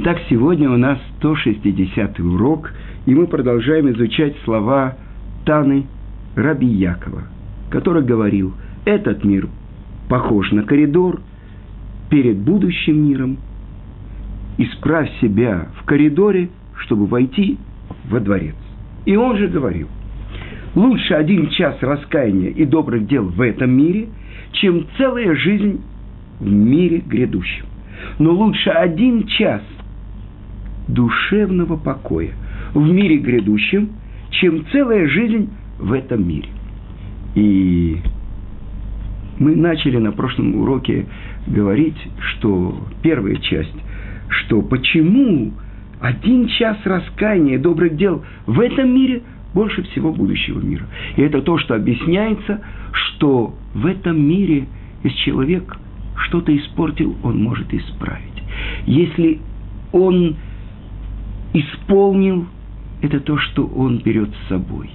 Итак, сегодня у нас 160 урок, и мы продолжаем изучать слова Таны Раби Якова, который говорил, этот мир похож на коридор перед будущим миром, исправь себя в коридоре, чтобы войти во дворец. И он же говорил, лучше один час раскаяния и добрых дел в этом мире, чем целая жизнь в мире грядущем. Но лучше один час – душевного покоя в мире грядущем, чем целая жизнь в этом мире. И мы начали на прошлом уроке говорить, что первая часть, что почему один час раскаяния и добрых дел в этом мире больше всего будущего мира. И это то, что объясняется, что в этом мире, если человек что-то испортил, он может исправить. Если он исполнил, это то, что он берет с собой.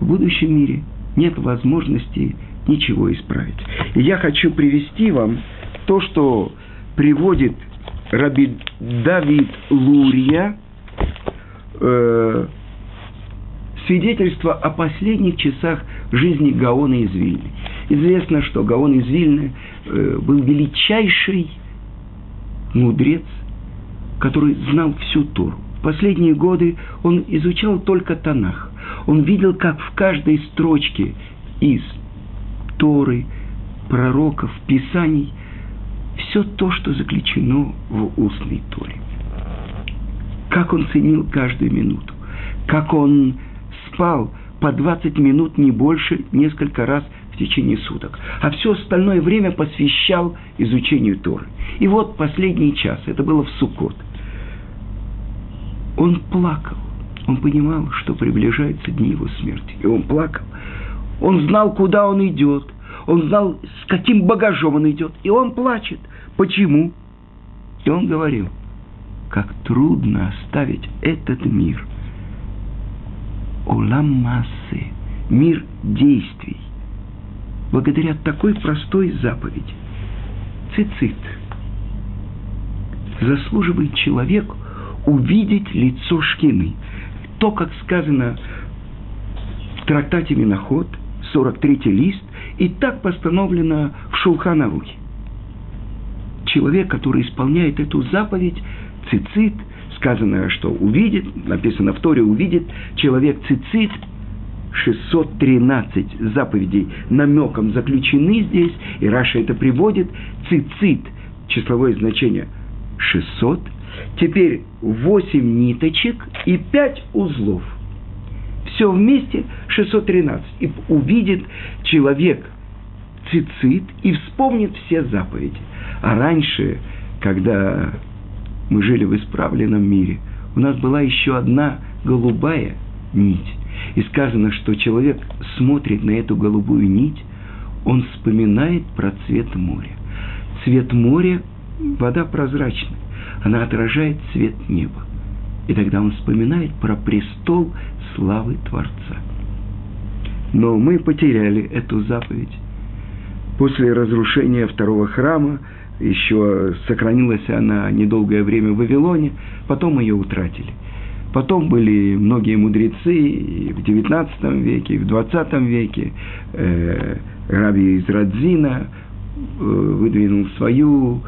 В будущем мире нет возможности ничего исправить. И я хочу привести вам то, что приводит Раби Давид Лурия, э, свидетельство о последних часах жизни Гаона из Вильны. Известно, что Гаон из Вильны э, был величайший мудрец, который знал всю Тору. Последние годы он изучал только Танах. Он видел, как в каждой строчке из Торы, пророков, Писаний, все то, что заключено в устной Торе. Как он ценил каждую минуту. Как он спал по 20 минут, не больше, несколько раз в течение суток. А все остальное время посвящал изучению Торы. И вот последний час, это было в Суккот – он плакал. Он понимал, что приближаются дни его смерти. И он плакал. Он знал, куда он идет. Он знал, с каким багажом он идет. И он плачет. Почему? И он говорил, как трудно оставить этот мир. Улам массы, мир действий. Благодаря такой простой заповеди. Цицит. Заслуживает человеку увидеть лицо Шкины. То, как сказано в трактате Миноход, 43-й лист, и так постановлено в Шулханарухе. Человек, который исполняет эту заповедь, цицит, сказано, что увидит, написано в Торе, увидит, человек цицит, 613 заповедей намеком заключены здесь, и Раша это приводит, цицит, числовое значение 600, Теперь 8 ниточек и 5 узлов. Все вместе 613. И увидит человек цицит и вспомнит все заповеди. А раньше, когда мы жили в исправленном мире, у нас была еще одна голубая нить. И сказано, что человек смотрит на эту голубую нить, он вспоминает про цвет моря. Цвет моря – вода прозрачная она отражает цвет неба. И тогда он вспоминает про престол славы Творца. Но мы потеряли эту заповедь. После разрушения второго храма еще сохранилась она недолгое время в Вавилоне, потом ее утратили. Потом были многие мудрецы и в XIX веке, и в XX веке. Э, Раби из Радзина э, выдвинул свою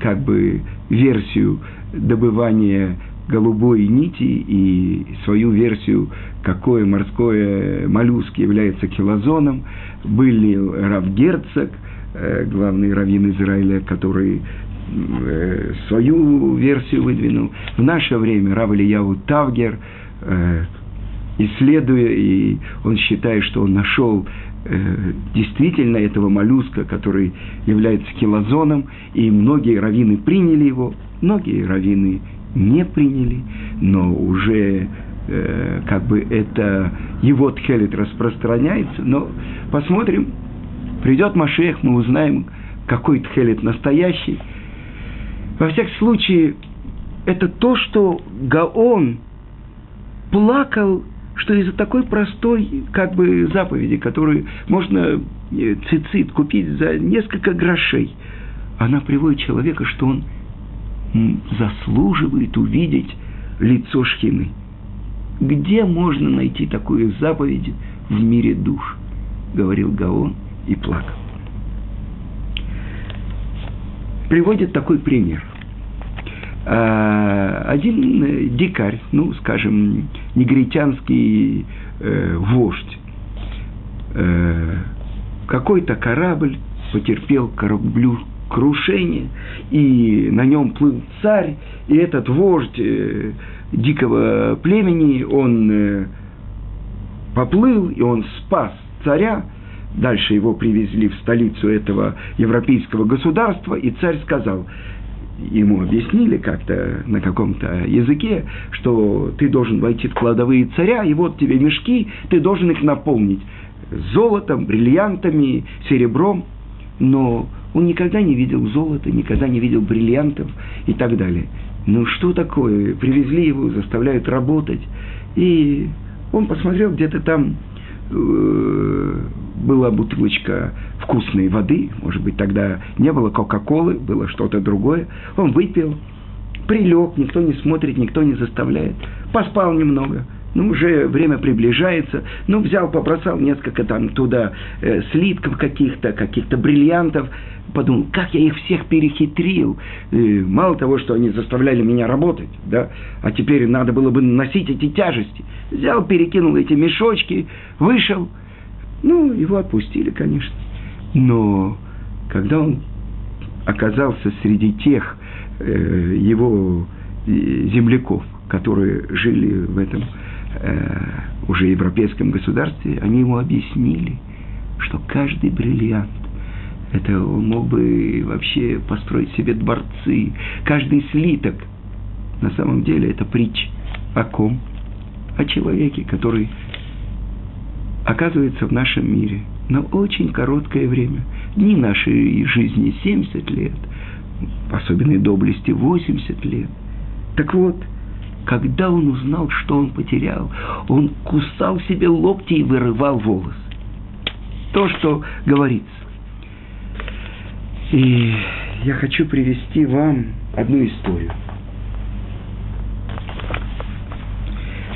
как бы версию добывания голубой нити и свою версию, какое морское моллюски является килозоном. Были Равгерцог, э, главный раввин Израиля, который э, свою версию выдвинул. В наше время Рав Ильяву Тавгер, исследуя, и он считает, что он нашел э, действительно этого моллюска, который является килозоном, и многие раввины приняли его, многие раввины не приняли, но уже э, как бы это его тхелет распространяется, но посмотрим, придет Машех, мы узнаем, какой тхелет настоящий. Во всяком случае, это то, что Гаон плакал что из-за такой простой как бы заповеди, которую можно э, цицит купить за несколько грошей, она приводит человека, что он заслуживает увидеть лицо Шхины. Где можно найти такую заповедь в мире душ? Говорил Гаон и плакал. Приводит такой пример. А, один э, дикарь, ну, скажем, негритянский э, вождь, э, какой-то корабль потерпел кораблю крушение, и на нем плыл царь, и этот вождь э, дикого племени, он э, поплыл, и он спас царя, Дальше его привезли в столицу этого европейского государства, и царь сказал, ему объяснили как-то на каком-то языке, что ты должен войти в кладовые царя, и вот тебе мешки, ты должен их наполнить золотом, бриллиантами, серебром. Но он никогда не видел золота, никогда не видел бриллиантов и так далее. Ну что такое? Привезли его, заставляют работать. И он посмотрел где-то там была бутылочка вкусной воды, может быть, тогда не было Кока-Колы, было что-то другое. Он выпил, прилег, никто не смотрит, никто не заставляет. Поспал немного, ну, уже время приближается, ну, взял, побросал несколько там туда э, слитков каких-то, каких-то бриллиантов, подумал, как я их всех перехитрил. И мало того, что они заставляли меня работать, да, а теперь надо было бы носить эти тяжести. Взял, перекинул эти мешочки, вышел – ну, его отпустили, конечно. Но когда он оказался среди тех э, его э, земляков, которые жили в этом э, уже европейском государстве, они ему объяснили, что каждый бриллиант это он мог бы вообще построить себе дворцы, каждый слиток. На самом деле это притч о ком? О человеке, который оказывается в нашем мире на очень короткое время. Дни нашей жизни 70 лет, особенной доблести 80 лет. Так вот, когда он узнал, что он потерял, он кусал себе локти и вырывал волосы. То, что говорится. И я хочу привести вам одну историю.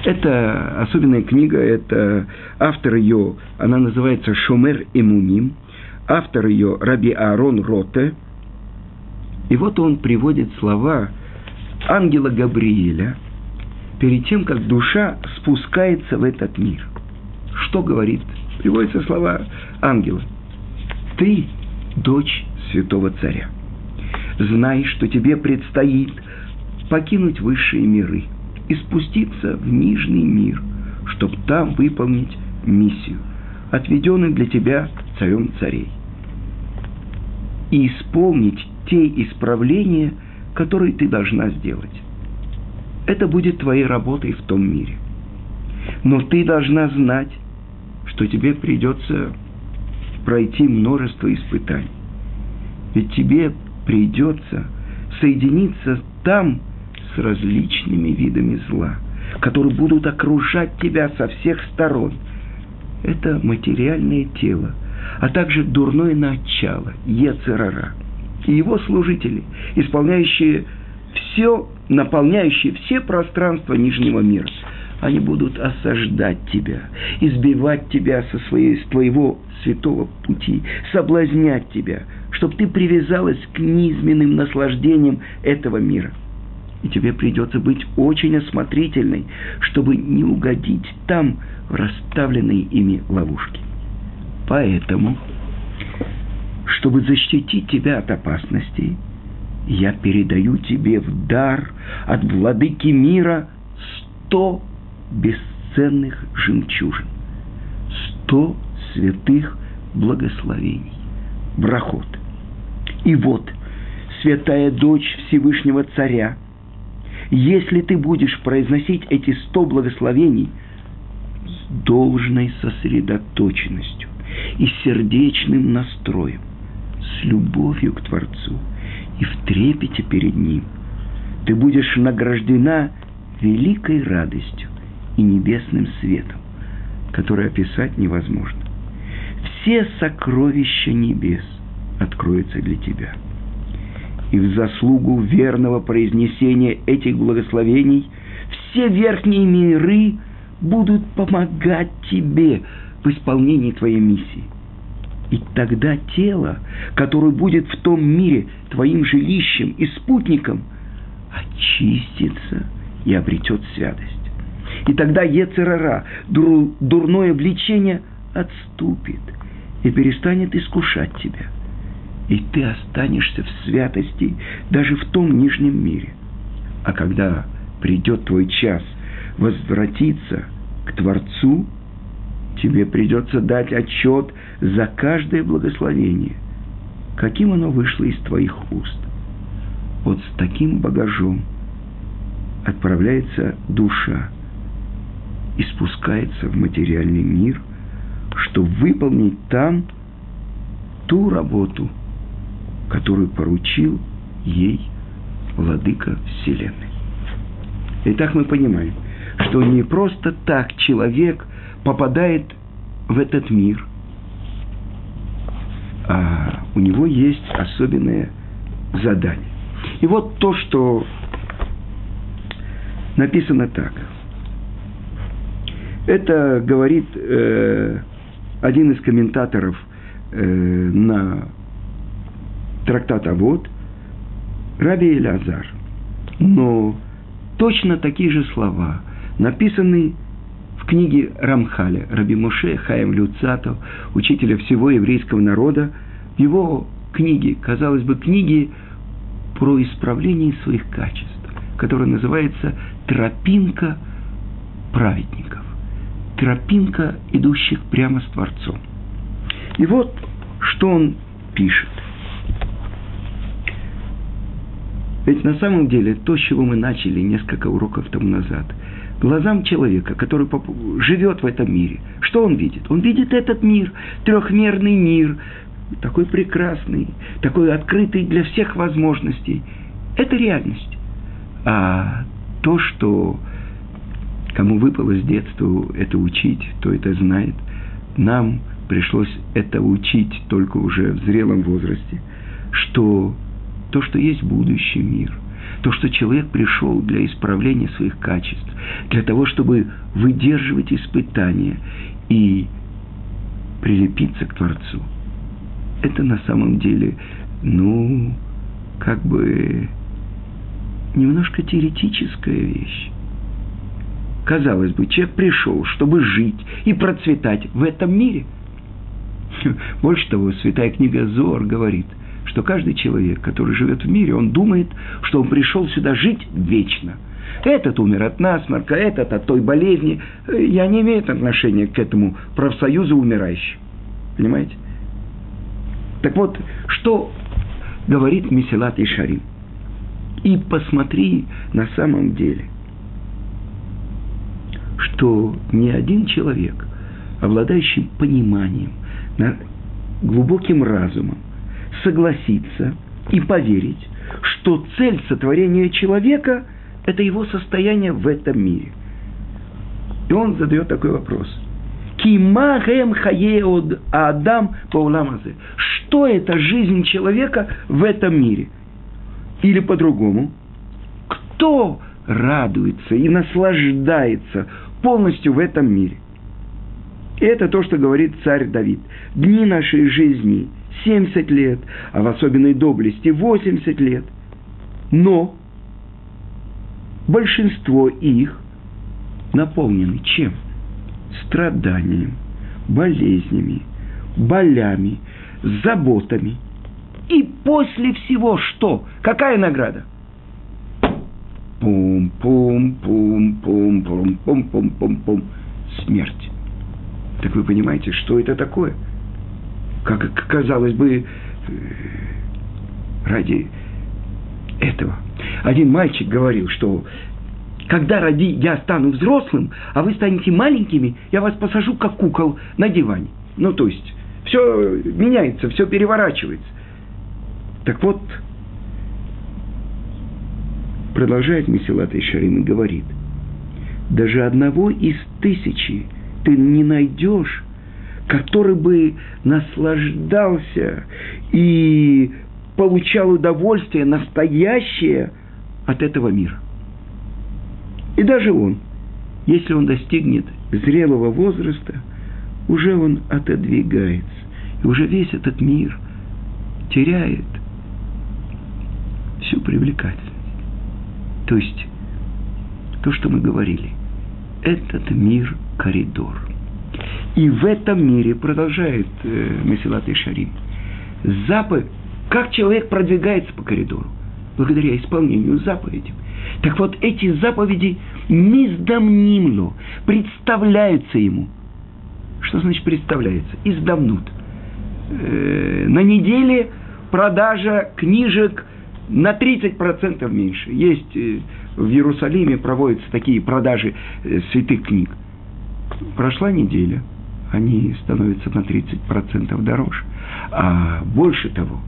Это особенная книга, это автор ее, она называется «Шумер Имуним», автор ее Раби Аарон Роте. И вот он приводит слова ангела Габриэля перед тем, как душа спускается в этот мир. Что говорит? Приводятся слова ангела. «Ты – дочь святого царя. Знай, что тебе предстоит покинуть высшие миры – и спуститься в нижний мир, чтобы там выполнить миссию, отведенную для тебя царем царей, и исполнить те исправления, которые ты должна сделать. Это будет твоей работой в том мире. Но ты должна знать, что тебе придется пройти множество испытаний. Ведь тебе придется соединиться там, с различными видами зла, которые будут окружать тебя со всех сторон. Это материальное тело, а также дурное начало, Ецерара, и его служители, исполняющие все, наполняющие все пространства Нижнего мира. Они будут осаждать тебя, избивать тебя со своей, с твоего святого пути, соблазнять тебя, чтобы ты привязалась к низменным наслаждениям этого мира – и тебе придется быть очень осмотрительной, чтобы не угодить там в расставленные ими ловушки. Поэтому, чтобы защитить тебя от опасностей, я передаю тебе в дар от владыки мира сто бесценных жемчужин, сто святых благословений, брахот. И вот, святая дочь Всевышнего Царя – если ты будешь произносить эти сто благословений с должной сосредоточенностью и сердечным настроем, с любовью к Творцу и в трепете перед Ним, ты будешь награждена великой радостью и небесным светом, который описать невозможно. Все сокровища небес откроются для тебя. И в заслугу верного произнесения этих благословений все верхние миры будут помогать тебе в исполнении твоей миссии. И тогда тело, которое будет в том мире твоим жилищем и спутником, очистится и обретет святость. И тогда Ецерара, дур, дурное влечение, отступит и перестанет искушать тебя. И ты останешься в святости даже в том нижнем мире. А когда придет твой час возвратиться к Творцу, тебе придется дать отчет за каждое благословение, каким оно вышло из твоих уст. Вот с таким багажом отправляется душа и спускается в материальный мир, чтобы выполнить там ту работу, которую поручил ей Владыка Вселенной. Итак, мы понимаем, что не просто так человек попадает в этот мир, а у него есть особенное задание. И вот то, что написано так – это говорит э, один из комментаторов э, на трактат Авод, Раби Элязар. Но точно такие же слова написаны в книге Рамхаля, Раби Моше Хаем Люцато, учителя всего еврейского народа, в его книге, казалось бы, книге про исправление своих качеств, которая называется «Тропинка праведников» тропинка, идущих прямо с Творцом. И вот, что он пишет. Ведь на самом деле то, с чего мы начали несколько уроков тому назад, глазам человека, который живет в этом мире, что он видит? Он видит этот мир, трехмерный мир, такой прекрасный, такой открытый для всех возможностей. Это реальность. А то, что Кому выпало с детства это учить, то это знает. Нам пришлось это учить только уже в зрелом возрасте, что то, что есть будущий мир, то, что человек пришел для исправления своих качеств, для того, чтобы выдерживать испытания и прилепиться к Творцу, это на самом деле, ну, как бы немножко теоретическая вещь. Казалось бы, человек пришел, чтобы жить и процветать в этом мире. Больше того, Святая книга Зор говорит, что каждый человек, который живет в мире, он думает, что он пришел сюда жить вечно. Этот умер от насморка, этот от той болезни. Я не имею отношения к этому профсоюзу умирающих. Понимаете? Так вот, что говорит Месилат и Шарим? И посмотри на самом деле – что ни один человек, обладающий пониманием, глубоким разумом, согласится и поверить, что цель сотворения человека – это его состояние в этом мире. И он задает такой вопрос. Кимахем хаеод адам пауламазе. Что это жизнь человека в этом мире? Или по-другому, кто радуется и наслаждается полностью в этом мире. И это то, что говорит царь Давид. Дни нашей жизни 70 лет, а в особенной доблести 80 лет. Но большинство их наполнены чем? Страданием, болезнями, болями, заботами. И после всего что? Какая награда? – Пум-пум-пум-пум-пум-пум-пум-пум. Смерть. Так вы понимаете, что это такое? Как казалось бы, ради этого. Один мальчик говорил, что когда ради я стану взрослым, а вы станете маленькими, я вас посажу как кукол на диване. Ну, то есть, все меняется, все переворачивается. Так вот, продолжает Месилат Ишарим и говорит, даже одного из тысячи ты не найдешь, который бы наслаждался и получал удовольствие настоящее от этого мира. И даже он, если он достигнет зрелого возраста, уже он отодвигается. И уже весь этот мир теряет всю привлекательность. То есть, то, что мы говорили, этот мир – коридор. И в этом мире, продолжает э, Месилат и Шарим, заповедь, как человек продвигается по коридору? Благодаря исполнению заповедей. Так вот, эти заповеди миздамнимло, представляются ему. Что значит представляется? Издавнут. Э, на неделе продажа книжек на 30% меньше. Есть э, в Иерусалиме проводятся такие продажи э, святых книг. Прошла неделя, они становятся на 30% дороже. А больше того,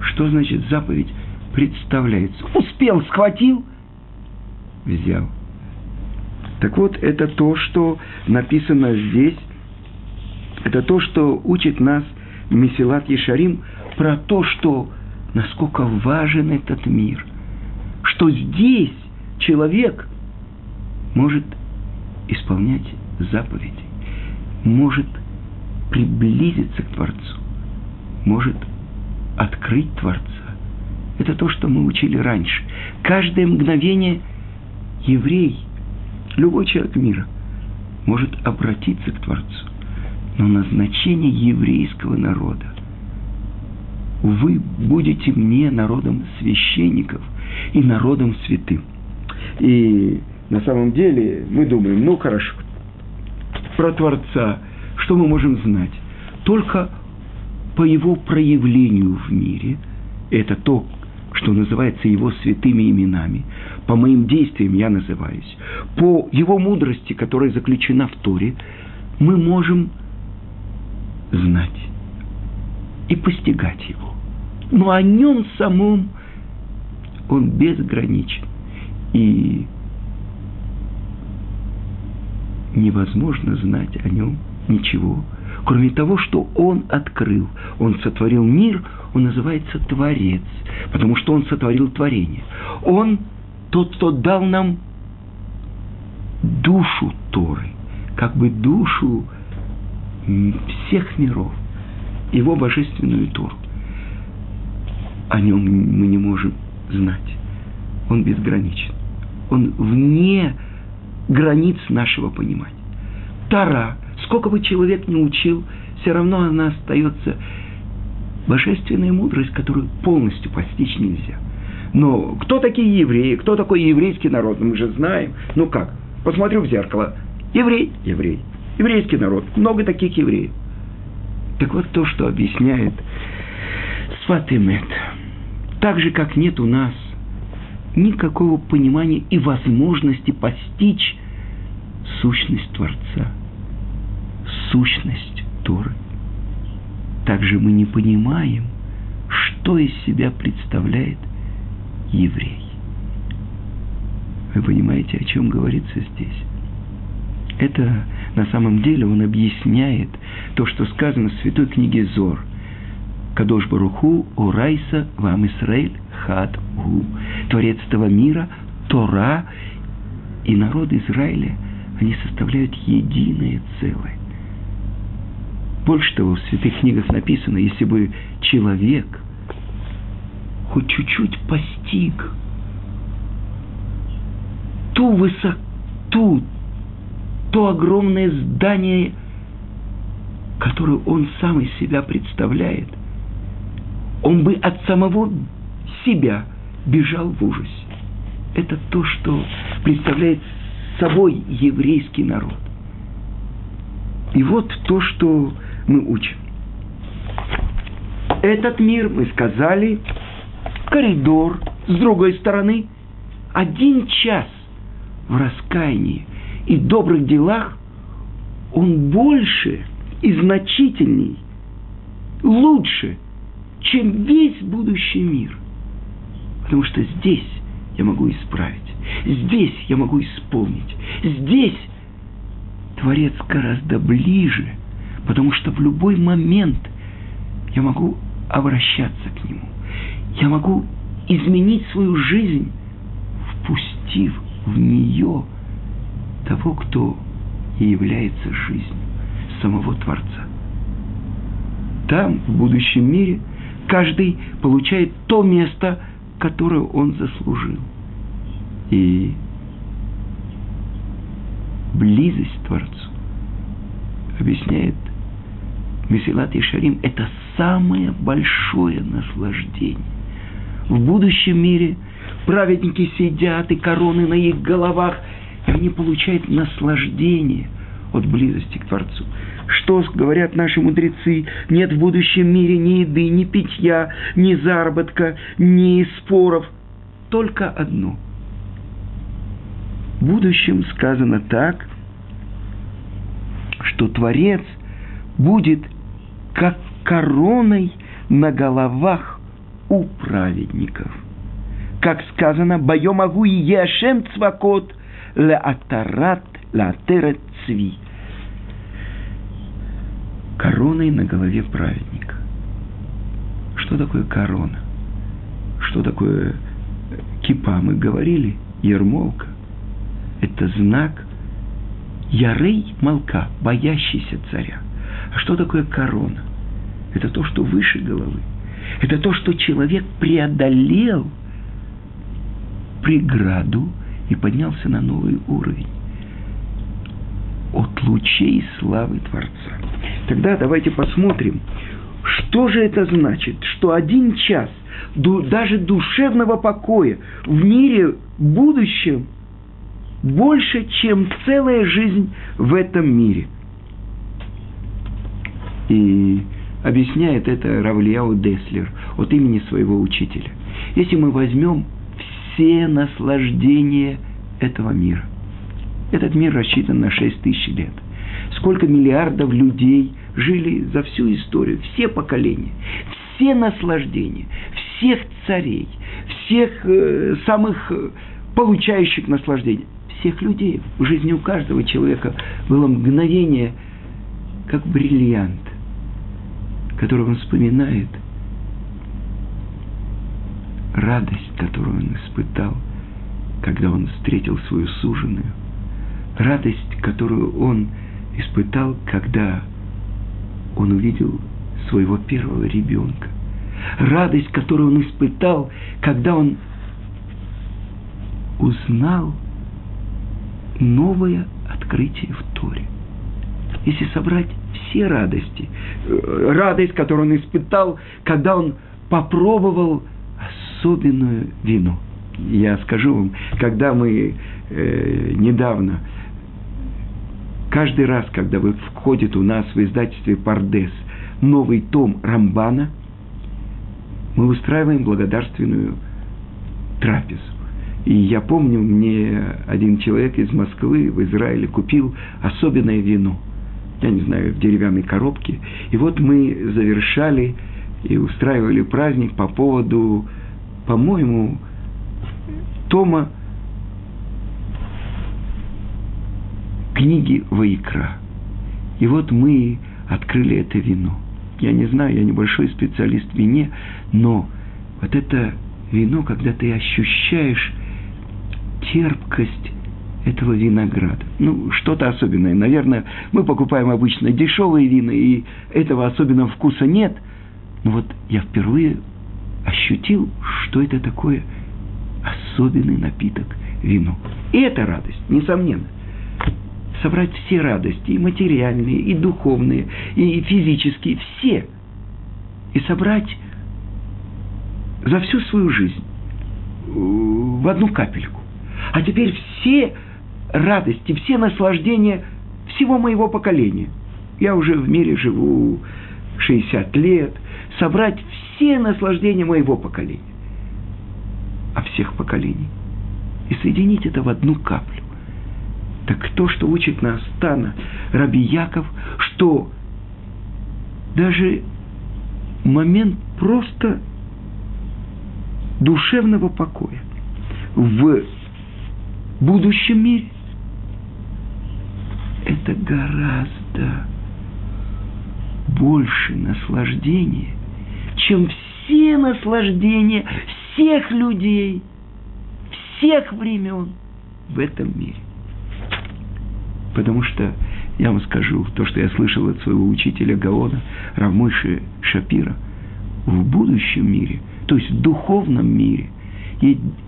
что значит заповедь представляется? Успел, схватил, взял. Так вот, это то, что написано здесь, это то, что учит нас Месилат Ешарим про то, что насколько важен этот мир, что здесь человек может исполнять заповеди, может приблизиться к Творцу, может открыть Творца. Это то, что мы учили раньше. Каждое мгновение еврей, любой человек мира, может обратиться к Творцу. Но назначение еврейского народа вы будете мне народом священников и народом святым. И на самом деле мы думаем, ну хорошо, про Творца, что мы можем знать? Только по его проявлению в мире, это то, что называется его святыми именами, по моим действиям я называюсь, по его мудрости, которая заключена в Торе, мы можем знать и постигать его. Но о нем самом он безграничен. И невозможно знать о нем ничего, кроме того, что он открыл. Он сотворил мир, он называется Творец, потому что он сотворил творение. Он тот, кто дал нам душу Торы, как бы душу всех миров, его божественную Тору. О нем мы не можем знать. Он безграничен. Он вне границ нашего понимания. Тара, сколько бы человек ни учил, все равно она остается божественная мудрость, которую полностью постичь нельзя. Но кто такие евреи? Кто такой еврейский народ? Мы же знаем. Ну как? Посмотрю в зеркало. Еврей, еврей еврейский народ, много таких евреев. Так вот то, что объясняет Сватемет. Так же, как нет у нас никакого понимания и возможности постичь сущность Творца, сущность Торы. Также мы не понимаем, что из себя представляет еврей. Вы понимаете, о чем говорится здесь? Это на самом деле он объясняет то, что сказано в святой книге Зор. Кадош Баруху, Урайса, Вам Исраиль, Хад Гу. Творец этого мира, Тора и народ Израиля, они составляют единое целое. Больше того, в святых книгах написано, если бы человек хоть чуть-чуть постиг ту высоту, то огромное здание, которое он сам из себя представляет, он бы от самого себя бежал в ужасе. Это то, что представляет собой еврейский народ. И вот то, что мы учим. Этот мир, мы сказали, коридор, с другой стороны, один час в раскаянии – и добрых делах, он больше и значительней, лучше, чем весь будущий мир. Потому что здесь я могу исправить, здесь я могу исполнить, здесь Творец гораздо ближе, потому что в любой момент я могу обращаться к Нему. Я могу изменить свою жизнь, впустив в нее того, кто и является жизнью самого Творца. Там, в будущем мире, каждый получает то место, которое он заслужил. И близость к Творцу объясняет Месилат и Шарим – это самое большое наслаждение. В будущем мире праведники сидят, и короны на их головах, и они получают наслаждение от близости к Творцу. Что говорят наши мудрецы? Нет в будущем мире ни еды, ни питья, ни заработка, ни споров. Только одно. В будущем сказано так, что Творец будет как короной на головах у праведников. Как сказано, «Боем агу и ешем цвакот ле атарат ле атерет цви» короной на голове праведника. Что такое корона? Что такое кипа? Мы говорили, ермолка. Это знак Ярей Малка, боящийся царя. А что такое корона? Это то, что выше головы. Это то, что человек преодолел преграду и поднялся на новый уровень от лучей славы Творца. Тогда давайте посмотрим, что же это значит, что один час даже душевного покоя в мире будущем больше, чем целая жизнь в этом мире. И объясняет это Равлияу Деслер от имени своего учителя. Если мы возьмем все наслаждения этого мира – этот мир рассчитан на 6 тысяч лет. Сколько миллиардов людей жили за всю историю, все поколения, все наслаждения, всех царей, всех э, самых э, получающих наслаждения, всех людей. В жизни у каждого человека было мгновение, как бриллиант, который он вспоминает, радость, которую он испытал, когда он встретил свою суженую – радость, которую он испытал, когда он увидел своего первого ребенка. Радость, которую он испытал, когда он узнал новое открытие в Торе. Если собрать все радости, э, радость, которую он испытал, когда он попробовал особенную вину. Я скажу вам, когда мы э, недавно Каждый раз, когда входит у нас в издательстве «Пардес» новый том Рамбана, мы устраиваем благодарственную трапезу. И я помню, мне один человек из Москвы в Израиле купил особенное вино. Я не знаю, в деревянной коробке. И вот мы завершали и устраивали праздник по поводу, по-моему, тома книги Ваикра. И вот мы открыли это вино. Я не знаю, я небольшой специалист в вине, но вот это вино, когда ты ощущаешь терпкость этого винограда. Ну, что-то особенное. Наверное, мы покупаем обычно дешевые вина, и этого особенного вкуса нет. Но вот я впервые ощутил, что это такое особенный напиток вино. И это радость, несомненно собрать все радости, и материальные, и духовные, и физические, все, и собрать за всю свою жизнь э, в одну капельку. А теперь все радости, все наслаждения всего моего поколения. Я уже в мире живу 60 лет. Собрать все наслаждения моего поколения. А всех поколений. И соединить это в одну каплю. Так то, что учит нас Тана Раби Яков, что? Даже момент просто душевного покоя. В будущем мире это гораздо больше наслаждения, чем все наслаждения всех людей, всех времен в этом мире. Потому что, я вам скажу, то, что я слышал от своего учителя Гаона, Равмойши Шапира, в будущем мире, то есть в духовном мире,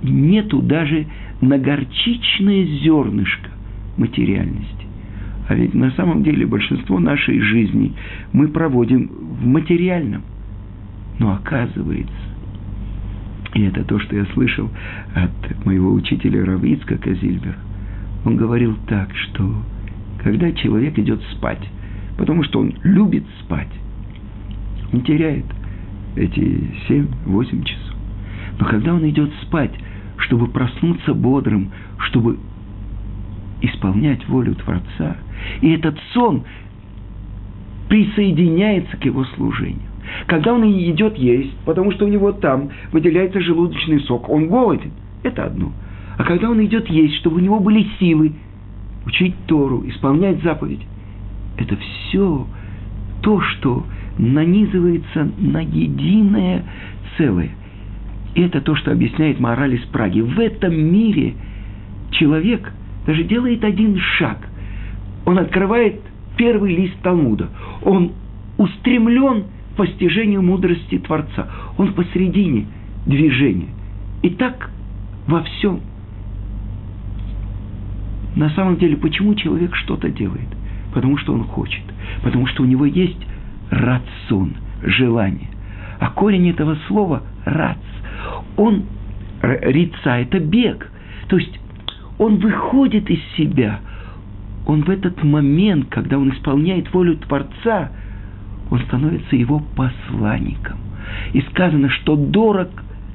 нету даже на горчичное зернышко материальности. А ведь на самом деле большинство нашей жизни мы проводим в материальном. Но оказывается, и это то, что я слышал от моего учителя Равицка Казильбера, он говорил так, что когда человек идет спать, потому что он любит спать, он теряет эти 7-8 часов. Но когда он идет спать, чтобы проснуться бодрым, чтобы исполнять волю Творца, и этот сон присоединяется к его служению. Когда он идет есть, потому что у него там выделяется желудочный сок, он голоден, это одно. А когда он идет есть, чтобы у него были силы учить Тору, исполнять заповедь, это все то, что нанизывается на единое целое. Это то, что объясняет мораль из Праги. В этом мире человек даже делает один шаг. Он открывает первый лист Талмуда. Он устремлен к постижению мудрости Творца. Он посередине движения. И так во всем. На самом деле, почему человек что-то делает? Потому что он хочет. Потому что у него есть рацион, желание. А корень этого слова – рац. Он, рица – это бег. То есть он выходит из себя. Он в этот момент, когда он исполняет волю Творца, он становится его посланником. И сказано, что дорог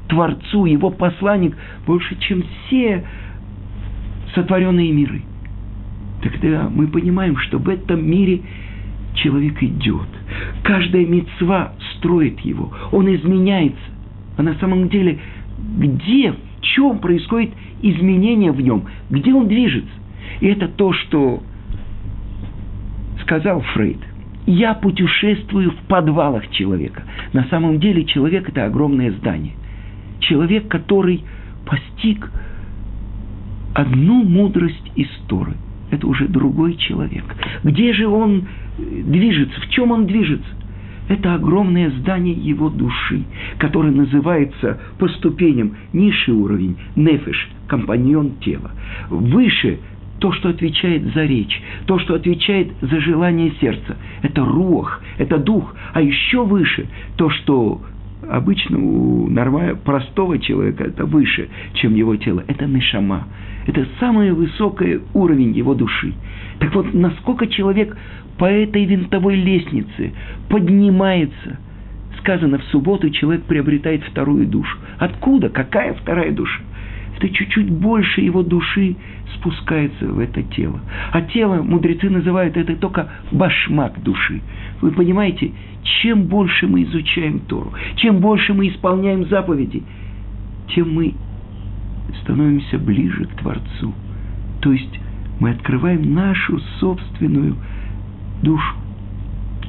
Творцу, его посланник, больше, чем все сотворенные миры. Тогда мы понимаем, что в этом мире человек идет. Каждая мецва строит его, он изменяется. А на самом деле, где, в чем происходит изменение в нем, где он движется? И это то, что сказал Фрейд. Я путешествую в подвалах человека. На самом деле человек – это огромное здание. Человек, который постиг одну мудрость истории. Это уже другой человек. Где же он движется? В чем он движется? Это огромное здание его души, которое называется по ступеням низший уровень, нефиш, компаньон тела. Выше то, что отвечает за речь, то, что отвечает за желание сердца. Это рух, это дух. А еще выше то, что обычно у нормального, простого человека это выше, чем его тело. Это нишама. Это самый высокий уровень его души. Так вот, насколько человек по этой винтовой лестнице поднимается. Сказано, в субботу человек приобретает вторую душу. Откуда? Какая вторая душа? Это чуть-чуть больше его души спускается в это тело. А тело, мудрецы называют это только башмак души. Вы понимаете, чем больше мы изучаем Тору, чем больше мы исполняем заповеди, тем мы становимся ближе к Творцу. То есть мы открываем нашу собственную душу.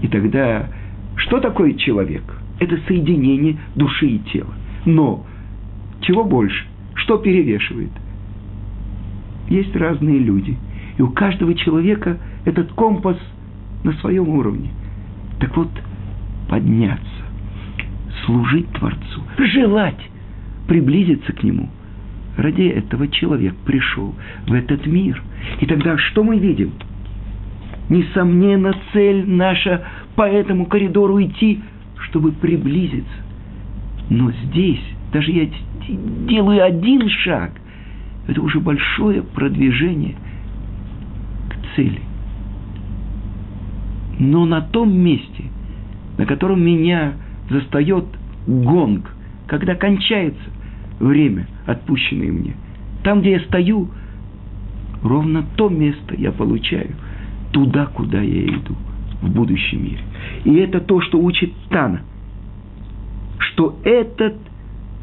И тогда что такое человек? Это соединение души и тела. Но чего больше? Что перевешивает? Есть разные люди. И у каждого человека этот компас на своем уровне. Так вот, подняться, служить Творцу, желать приблизиться к Нему. Ради этого человек пришел в этот мир. И тогда что мы видим? Несомненно, цель наша по этому коридору идти, чтобы приблизиться. Но здесь, даже я делаю один шаг, это уже большое продвижение к цели. Но на том месте, на котором меня застает гонг, когда кончается время, отпущенное мне, там, где я стою, ровно то место я получаю – туда, куда я иду, в будущем мире. И это то, что учит Тана, что этот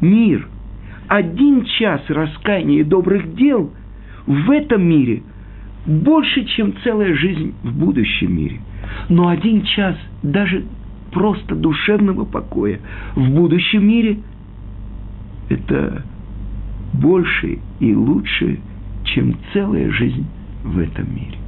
мир, один час раскаяния и добрых дел в этом мире больше, чем целая жизнь в будущем мире. Но один час даже просто душевного покоя в будущем мире, это больше и лучше, чем целая жизнь в этом мире.